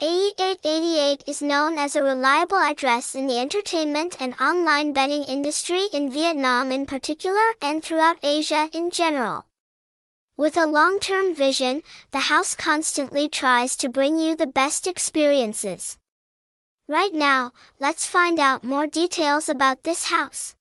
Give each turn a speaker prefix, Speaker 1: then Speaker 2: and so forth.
Speaker 1: AE888 is known as a reliable address in the entertainment and online betting industry in Vietnam in particular and throughout Asia in general. With a long-term vision, the house constantly tries to bring you the best experiences. Right now, let's find out more details about this house.